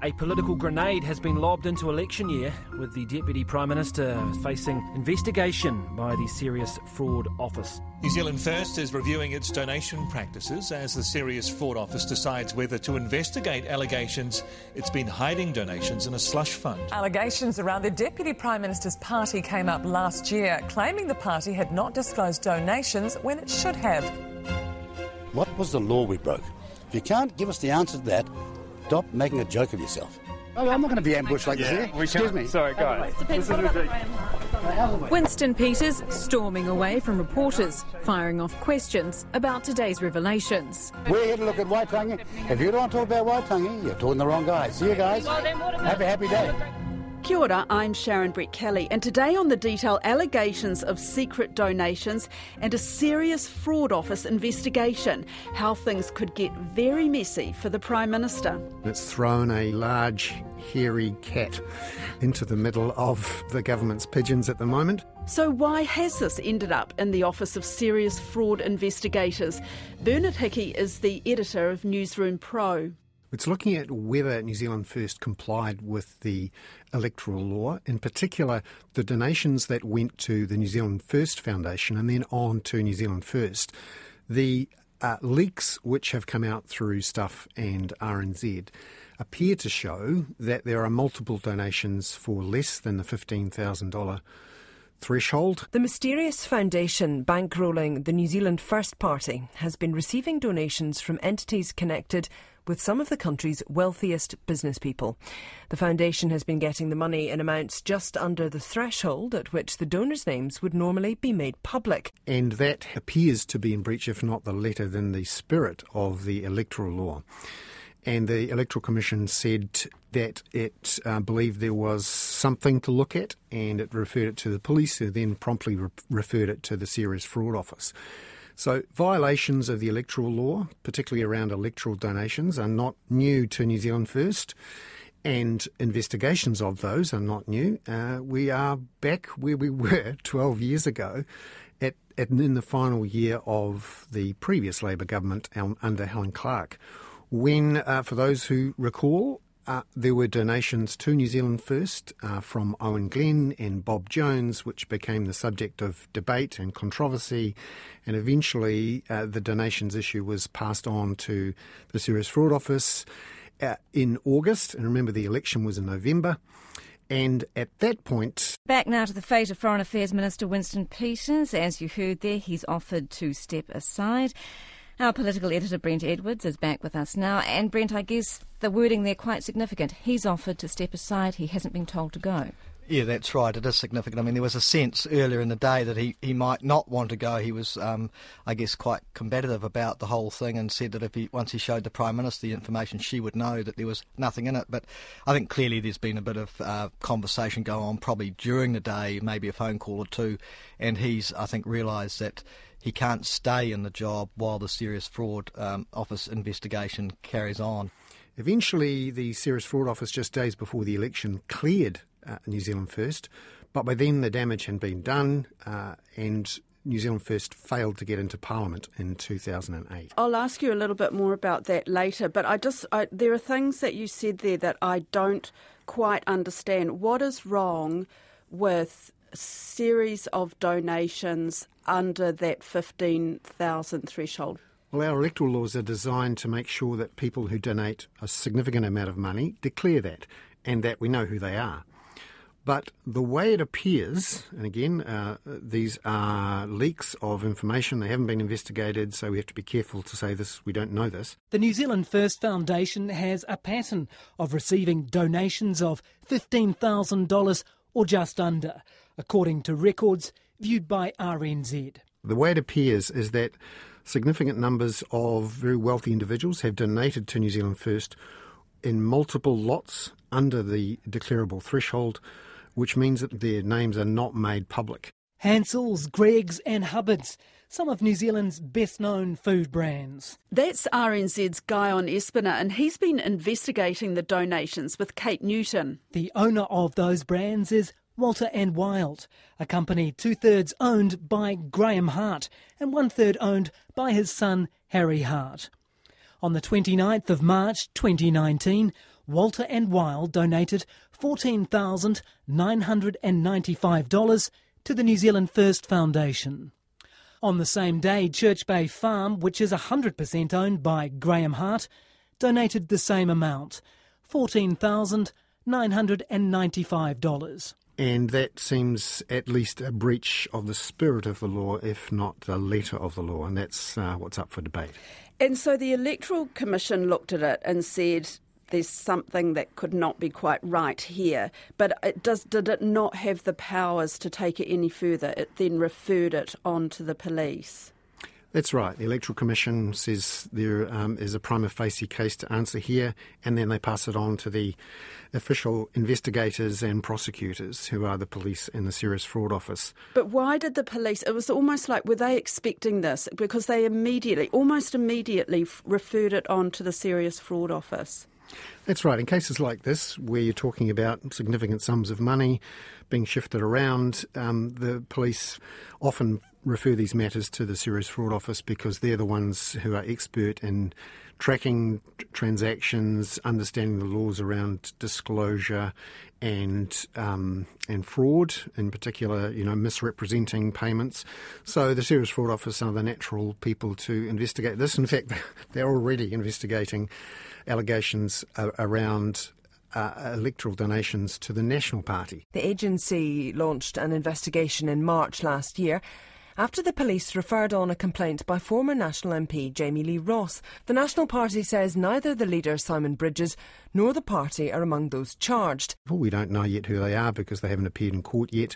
A political grenade has been lobbed into election year, with the Deputy Prime Minister facing investigation by the Serious Fraud Office. New Zealand First is reviewing its donation practices as the Serious Fraud Office decides whether to investigate allegations it's been hiding donations in a slush fund. Allegations around the Deputy Prime Minister's party came up last year, claiming the party had not disclosed donations when it should have. What was the law we broke? If you can't give us the answer to that, Stop making a joke of yourself. Oh, I'm not going to be ambushed like yeah, this here. Excuse me. Sorry, guys. Winston Peters storming away from reporters, firing off questions about today's revelations. We're here to look at Waitangi. If you don't want to talk about Waitangi, you're talking the wrong guy. See you guys. Have a happy day. Kia ora, I'm Sharon Brettkelly, and today on the detail, allegations of secret donations and a serious fraud office investigation. How things could get very messy for the Prime Minister. It's thrown a large, hairy cat into the middle of the government's pigeons at the moment. So, why has this ended up in the Office of Serious Fraud Investigators? Bernard Hickey is the editor of Newsroom Pro. It's looking at whether New Zealand First complied with the electoral law, in particular the donations that went to the New Zealand First Foundation and then on to New Zealand First. The uh, leaks which have come out through Stuff and RNZ appear to show that there are multiple donations for less than the $15,000 threshold. The mysterious foundation bankrolling the New Zealand First Party has been receiving donations from entities connected with some of the country's wealthiest business people. The foundation has been getting the money in amounts just under the threshold at which the donors' names would normally be made public. And that appears to be in breach, if not the letter, then the spirit of the electoral law. And the Electoral Commission said that it uh, believed there was something to look at and it referred it to the police, who then promptly re- referred it to the Serious Fraud Office. So, violations of the electoral law, particularly around electoral donations, are not new to New Zealand First, and investigations of those are not new. Uh, we are back where we were 12 years ago, at, in the final year of the previous Labor government under Helen Clark, when, uh, for those who recall, uh, there were donations to New Zealand First uh, from Owen Glenn and Bob Jones, which became the subject of debate and controversy. And eventually, uh, the donations issue was passed on to the Serious Fraud Office uh, in August. And remember, the election was in November. And at that point. Back now to the fate of Foreign Affairs Minister Winston Peters. As you heard there, he's offered to step aside. Our political editor, Brent Edwards, is back with us now. And Brent, I guess the wording there quite significant. He's offered to step aside, he hasn't been told to go. Yeah, that's right. It is significant. I mean, there was a sense earlier in the day that he, he might not want to go. He was, um, I guess, quite combative about the whole thing and said that if he once he showed the Prime Minister the information, she would know that there was nothing in it. But I think clearly there's been a bit of uh, conversation go on probably during the day, maybe a phone call or two, and he's, I think, realised that he can't stay in the job while the Serious Fraud um, Office investigation carries on. Eventually, the Serious Fraud Office, just days before the election, cleared uh, New Zealand First, but by then the damage had been done uh, and New Zealand First failed to get into Parliament in 2008. I'll ask you a little bit more about that later, but I just I, there are things that you said there that I don't quite understand. What is wrong with series of donations under that 15,000 threshold? Well, our electoral laws are designed to make sure that people who donate a significant amount of money declare that and that we know who they are. But the way it appears, and again, uh, these are leaks of information, they haven't been investigated, so we have to be careful to say this, we don't know this. The New Zealand First Foundation has a pattern of receiving donations of $15,000 or just under according to records viewed by RNZ. The way it appears is that significant numbers of very wealthy individuals have donated to New Zealand First in multiple lots under the declarable threshold, which means that their names are not made public. Hansells, Greggs, and Hubbards, some of New Zealand's best known food brands. That's RNZ's Guyon Espiner, and he's been investigating the donations with Kate Newton. The owner of those brands is Walter and Wild, a company two thirds owned by Graham Hart and one third owned by his son Harry Hart. On the 29th of March 2019, Walter and Wild donated $14,995 to the New Zealand First Foundation. On the same day, Church Bay Farm, which is 100% owned by Graham Hart, donated the same amount, $14,995. And that seems at least a breach of the spirit of the law, if not the letter of the law, and that's uh, what's up for debate. And so the Electoral Commission looked at it and said there's something that could not be quite right here. But it does, did it not have the powers to take it any further? It then referred it on to the police. That's right. The Electoral Commission says there um, is a prima facie case to answer here, and then they pass it on to the official investigators and prosecutors, who are the police and the Serious Fraud Office. But why did the police? It was almost like were they expecting this? Because they immediately, almost immediately, referred it on to the Serious Fraud Office. That's right. In cases like this, where you're talking about significant sums of money being shifted around, um, the police often refer these matters to the Serious Fraud Office because they're the ones who are expert in tracking transactions, understanding the laws around disclosure and um, and fraud, in particular, you know, misrepresenting payments. So the Serious Fraud Office are the natural people to investigate this. In fact, they're already investigating allegations around uh, electoral donations to the National Party. The agency launched an investigation in March last year after the police referred on a complaint by former National MP Jami-Lee Ross. The National Party says neither the leader, Simon Bridges, nor the party are among those charged. Well, we don't know yet who they are because they haven't appeared in court yet,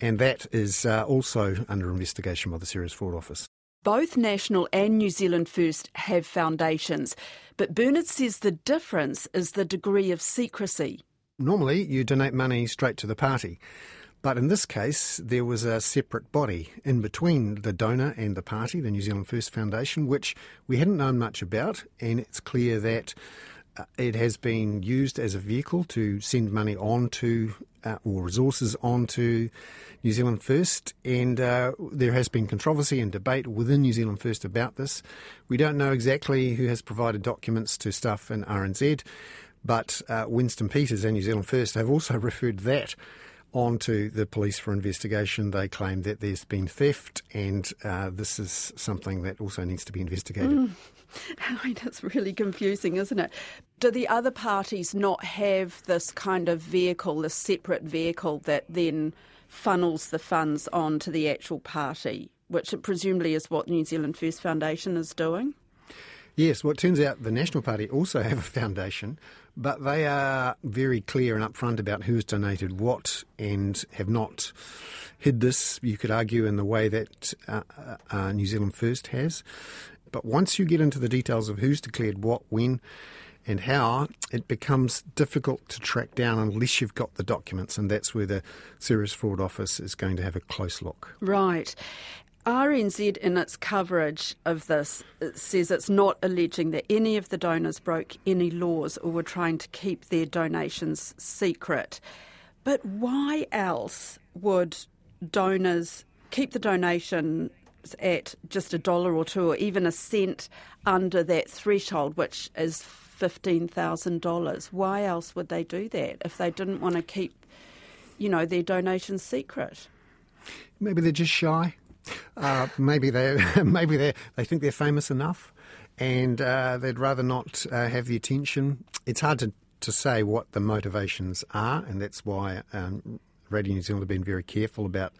and that is uh, also under investigation by the Serious Fraud Office. Both National and New Zealand First have foundations, but Bernard says the difference is the degree of secrecy. Normally, you donate money straight to the party. But in this case, there was a separate body in between the donor and the party, the New Zealand First Foundation, which we hadn't known much about. And it's clear that it has been used as a vehicle to send money on to, uh, or resources on to New Zealand First. And uh, there has been controversy and debate within New Zealand First about this. We don't know exactly who has provided documents to stuff in RNZ, but uh, Winston Peters and New Zealand First have also referred that on to the police for investigation. They claim that there's been theft, and uh, this is something that also needs to be investigated. Mm. I mean, it's really confusing, isn't it? Do the other parties not have this kind of vehicle, this separate vehicle that then funnels the funds on to the actual party, which presumably is what New Zealand First Foundation is doing? Yes, well, it turns out the National Party also have a foundation, but they are very clear and upfront about who's donated what and have not hid this, you could argue, in the way that uh, uh, uh, New Zealand First has. But once you get into the details of who's declared what, when, and how, it becomes difficult to track down unless you've got the documents, and that's where the Serious Fraud Office is going to have a close look. Right. RNZ, in its coverage of this, it says it's not alleging that any of the donors broke any laws or were trying to keep their donations secret. But why else would donors keep the donation at just a dollar or two, or even a cent under that threshold, which is $15,000? Why else would they do that if they didn't want to keep, you know, their donations secret? Maybe they're just shy. Uh, maybe they maybe they they think they're famous enough, and uh, they'd rather not uh, have the attention. It's hard to to say what the motivations are, and that's why. Um, Radio New Zealand have been very careful about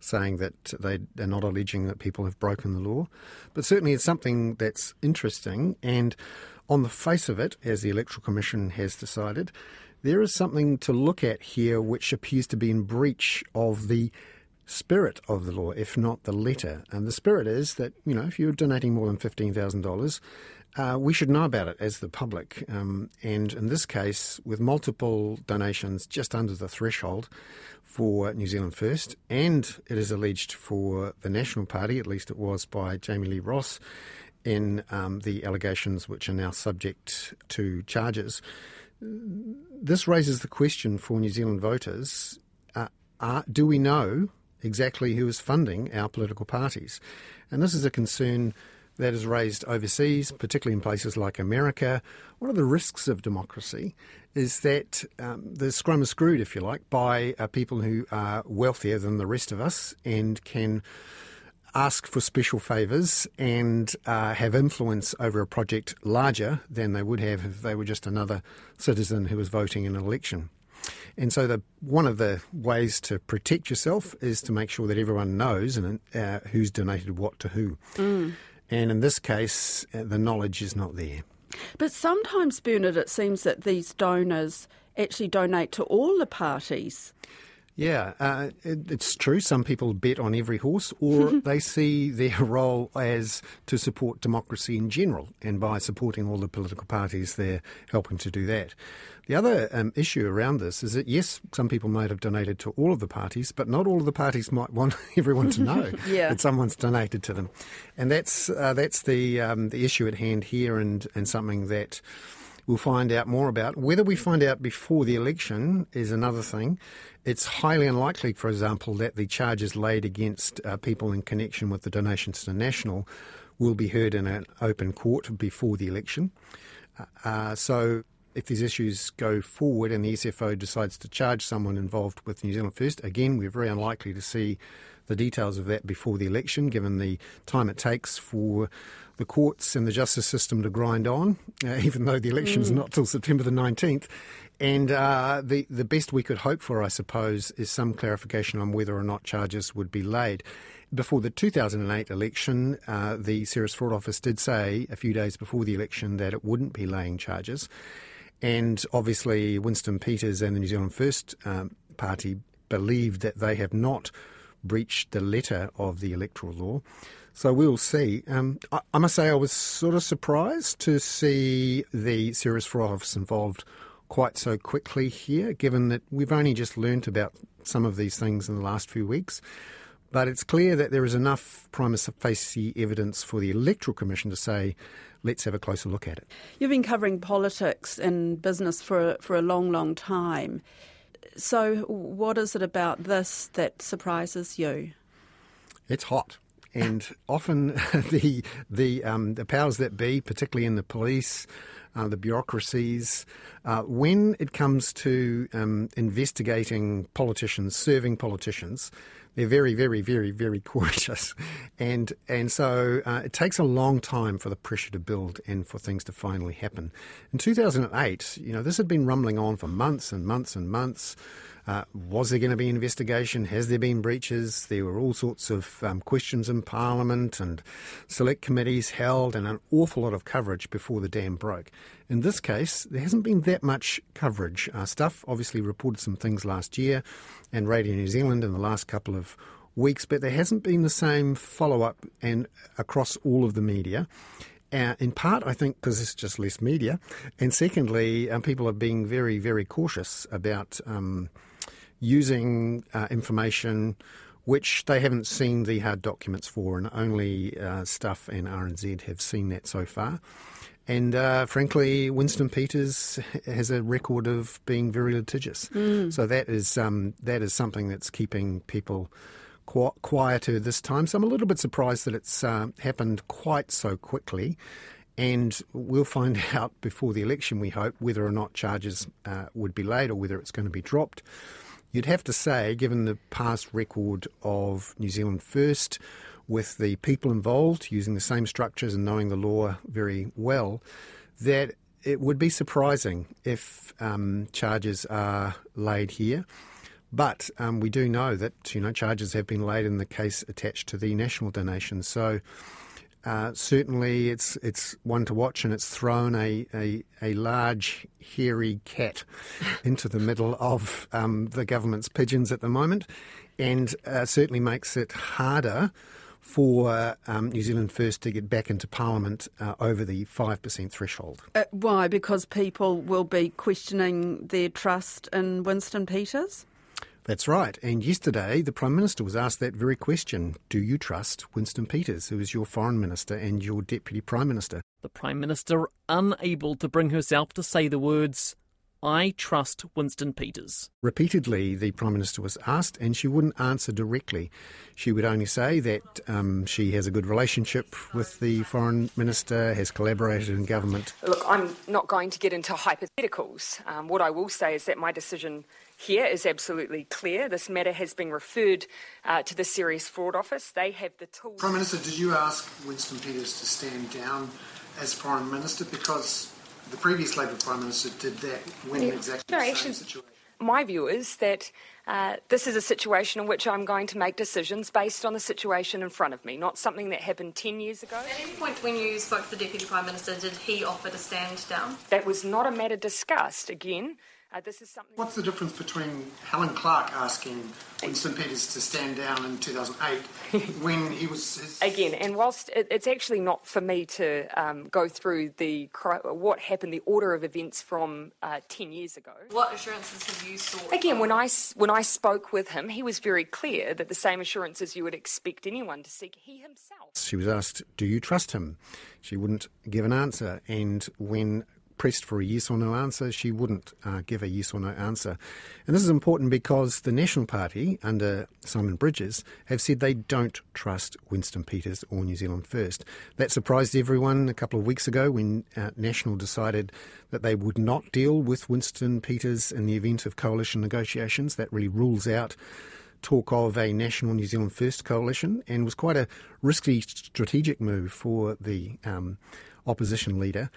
saying that they are not alleging that people have broken the law. But certainly it's something that's interesting. And on the face of it, as the Electoral Commission has decided, there is something to look at here which appears to be in breach of the spirit of the law, if not the letter. And the spirit is that, you know, if you're donating more than $15,000, uh, we should know about it as the public. Um, and in this case, with multiple donations just under the threshold for New Zealand First, and it is alleged for the National Party, at least it was by Jami-Lee Ross, in um, the allegations which are now subject to charges. This raises the question for New Zealand voters uh, are, do we know exactly who is funding our political parties. And this is a concern that is raised overseas, particularly in places like America. One of the risks of democracy is that um, the scrum is screwed, if you like, by uh, people who are wealthier than the rest of us and can ask for special favours and uh, have influence over a project larger than they would have if they were just another citizen who was voting in an election. And so, the, one of the ways to protect yourself is to make sure that everyone knows and uh, who's donated what to who. Mm. And in this case, uh, the knowledge is not there. But sometimes, Bernard, it seems that these donors actually donate to all the parties. Yeah, uh, it, it's true. Some people bet on every horse, or they see their role as to support democracy in general, and by supporting all the political parties, they're helping to do that. The other um, issue around this is that yes, some people might have donated to all of the parties, but not all of the parties might want everyone to know yeah. that someone's donated to them, and that's uh, that's the um, the issue at hand here, and and something that we'll find out more about. Whether we find out before the election is another thing. It's highly unlikely, for example, that the charges laid against uh, people in connection with the donations to National will be heard in an open court before the election. Uh, uh so if these issues go forward and the SFO decides to charge someone involved with New Zealand First, again, we're very unlikely to see the details of that before the election, given the time it takes for the courts and the justice system to grind on, uh, even though the election is mm. not till September the 19th. And uh, the, the best we could hope for, I suppose, is some clarification on whether or not charges would be laid. Before the 2008 election, uh, the Serious Fraud Office did say a few days before the election that it wouldn't be laying charges. And obviously, Winston Peters and the New Zealand First um, Party believe that they have not breached the letter of the electoral law. So we'll see. Um, I, I, must say, I was sort of surprised to see the Serious Office involved quite so quickly here, given that we've only just learnt about some of these things in the last few weeks. But it's clear that there is enough prima facie evidence for the Electoral Commission to say let's have a closer look at it. You've been covering politics and business for, for a long, long time. So, what is it about this that surprises you? It's hot. And often the the um, the powers that be, particularly in the police, uh, the bureaucracies, uh, when it comes to um, investigating politicians, serving politicians, they're very, very, very, very cautious, and and so uh, it takes a long time for the pressure to build and for things to finally happen. In 2008, you know, this had been rumbling on for months and months and months. Uh, was there going to be investigation? Has there been breaches? There were all sorts of um, questions in Parliament and select committees held, and an awful lot of coverage before the dam broke. In this case, there hasn't been that much coverage. Uh, Stuff obviously reported some things last year, and Radio New Zealand in the last couple of weeks, but there hasn't been the same follow up and across all of the media. Uh, in part, I think, because it's just less media, and secondly, um, people are being very, very cautious about um, using uh, information which they haven't seen the hard documents for, and only uh, Stuff and RNZ have seen that so far. And uh, frankly, Winston Peters has a record of being very litigious. Mm. So that is um, that is something that's keeping people qu- quieter this time. So I'm a little bit surprised that it's uh, happened quite so quickly. And we'll find out before the election, we hope, whether or not charges uh, would be laid or whether it's going to be dropped. You'd have to say, given the past record of New Zealand First, with the people involved using the same structures and knowing the law very well, that it would be surprising if um, charges are laid here. But um, we do know that you know charges have been laid in the case attached to the national donation. So uh, certainly, it's it's one to watch, and it's thrown a, a, a large hairy cat into the middle of um, the government's pigeons at the moment, and uh, certainly makes it harder for um, New Zealand First to get back into Parliament uh, over the 5% threshold. Uh, why? Because people will be questioning their trust in Winston Peters? That's right. And yesterday, the Prime Minister was asked that very question Do you trust Winston Peters, who is your Foreign Minister and your Deputy Prime Minister? The Prime Minister unable to bring herself to say the words, I trust Winston Peters. Repeatedly, the Prime Minister was asked, and she wouldn't answer directly. She would only say that um, she has a good relationship with the Foreign Minister, has collaborated in government. Look, I'm not going to get into hypotheticals. Um, what I will say is that my decision here is absolutely clear. This matter has been referred uh, to the Serious Fraud Office. They have the tools. Prime Minister, did you ask Winston Peters to stand down as Foreign Minister? Because the previous Labor Prime Minister did that when yeah. exactly no, the same actually, situation. My view is that uh, this is a situation in which I'm going to make decisions based on the situation in front of me, not something that happened 10 years ago. At any point when you spoke to the Deputy Prime Minister, did he offer to stand down? That was not a matter discussed. Again, uh, this is something. What's the difference between Helen Clark asking Winston Peters to stand down in 2008 when he was his... again? And whilst it, it's actually not for me to um, go through the what happened, the order of events from uh, 10 years ago. What assurances have you sought? Again, when I when I spoke with him, he was very clear that the same assurances you would expect anyone to seek, he himself. She was asked, "Do you trust him?" She wouldn't give an answer, and when pressed for a yes or no answer, she wouldn't uh, give a yes or no answer. And this is important because the National Party, under Simon Bridges, have said they don't trust Winston Peters or New Zealand First. That surprised everyone a couple of weeks ago when uh, National decided that they would not deal with Winston Peters in the event of coalition negotiations. That really rules out talk of a national New Zealand First coalition and was quite a risky strategic move for the um, opposition leader.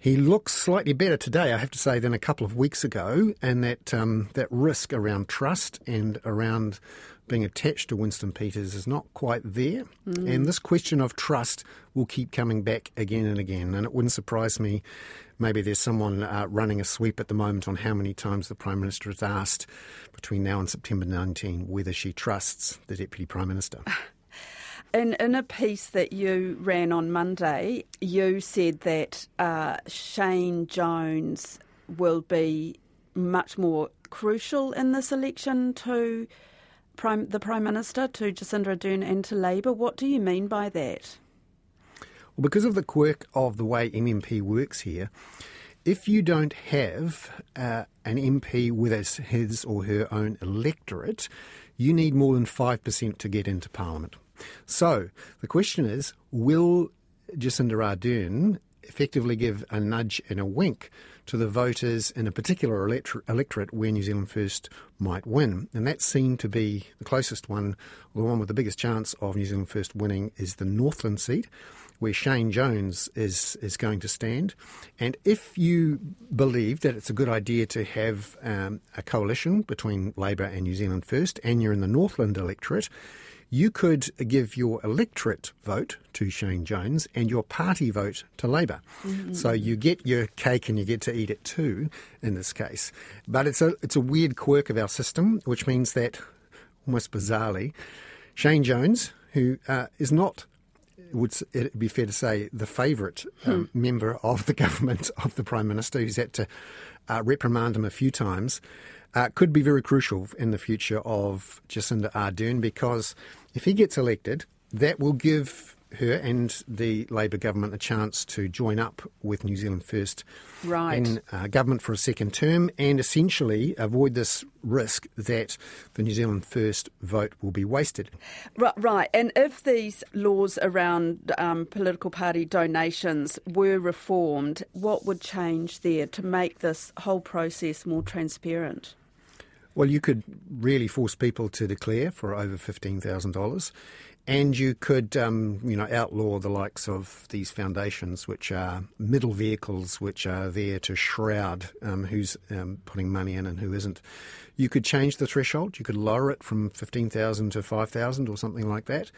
He looks slightly better today, I have to say, than a couple of weeks ago, and that um, that risk around trust and around being attached to Winston Peters is not quite there. Mm. And this question of trust will keep coming back again and again. And it wouldn't surprise me. Maybe there's someone uh, running a sweep at the moment on how many times the Prime Minister has asked between now and September 19 whether she trusts the Deputy Prime Minister. In, in a piece that you ran on Monday, you said that uh, Shane Jones will be much more crucial in this election to Prime, the Prime Minister, to Jacinda Ardern and to Labour. What do you mean by that? Well, because of the quirk of the way MMP works here, if you don't have uh, an MP with his or her own electorate, you need more than 5% to get into Parliament. So the question is will Jacinda Ardern effectively give a nudge and a wink to the voters in a particular electorate where New Zealand First might win. And that seemed to be the closest one, the one with the biggest chance of New Zealand First winning is the Northland seat, where Shane Jones is, is going to stand. And if you believe that it's a good idea to have um, a coalition between Labour and New Zealand First, and you're in the Northland electorate, you could give your electorate vote to Shane Jones and your party vote to Labor. Mm-hmm. So you get your cake and you get to eat it too in this case. But it's a it's a weird quirk of our system, which means that almost bizarrely, Shane Jones, who uh, is not would it be fair to say the favourite um, hmm. member of the government of the Prime Minister, who's had to uh, reprimand him a few times, uh, could be very crucial in the future of Jacinda Ardern because if he gets elected, that will give her and the Labor government a chance to join up with New Zealand First right. in uh, government for a second term and essentially avoid this risk that the New Zealand First vote will be wasted. Right, right. and if these laws around um, political party donations were reformed, what would change there to make this whole process more transparent? Well, you could really force people to declare for over $15,000 and you could, um, you know, outlaw the likes of these foundations, which are middle vehicles, which are there to shroud um, who's um, putting money in and who isn't. You could change the threshold. You could lower it from fifteen thousand to five thousand or something like that,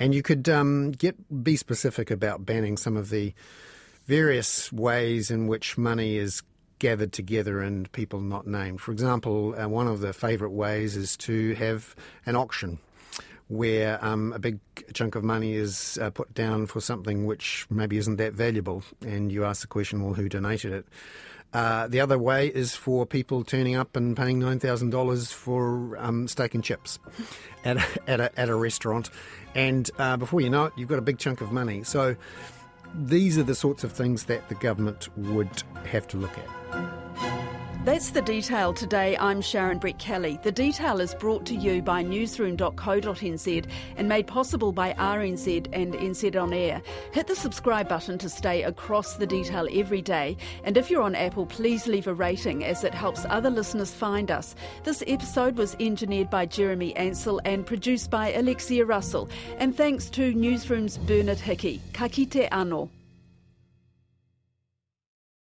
and you could um, get be specific about banning some of the various ways in which money is gathered together and people not named. For example, uh, one of the favourite ways is to have an auction where um, a big chunk of money is uh, put down for something which maybe isn't that valuable, and you ask the question, well, who donated it? Uh, the other way is for people turning up and paying nine thousand dollars for um, steak and chips at a, at a, at a restaurant, and uh, before you know it, you've got a big chunk of money. So these are the sorts of things that the government would have to look at. That's the detail today. I'm Sharon Brettkelly. The detail is brought to you by newsroom.co.nz and made possible by RNZ and NZ On Air. Hit the subscribe button to stay across the detail every day. And if you're on Apple, please leave a rating as it helps other listeners find us. This episode was engineered by Jeremy Ansell and produced by Alexia Russell. And thanks to Newsroom's Bernard Hickey. Ka kite anō.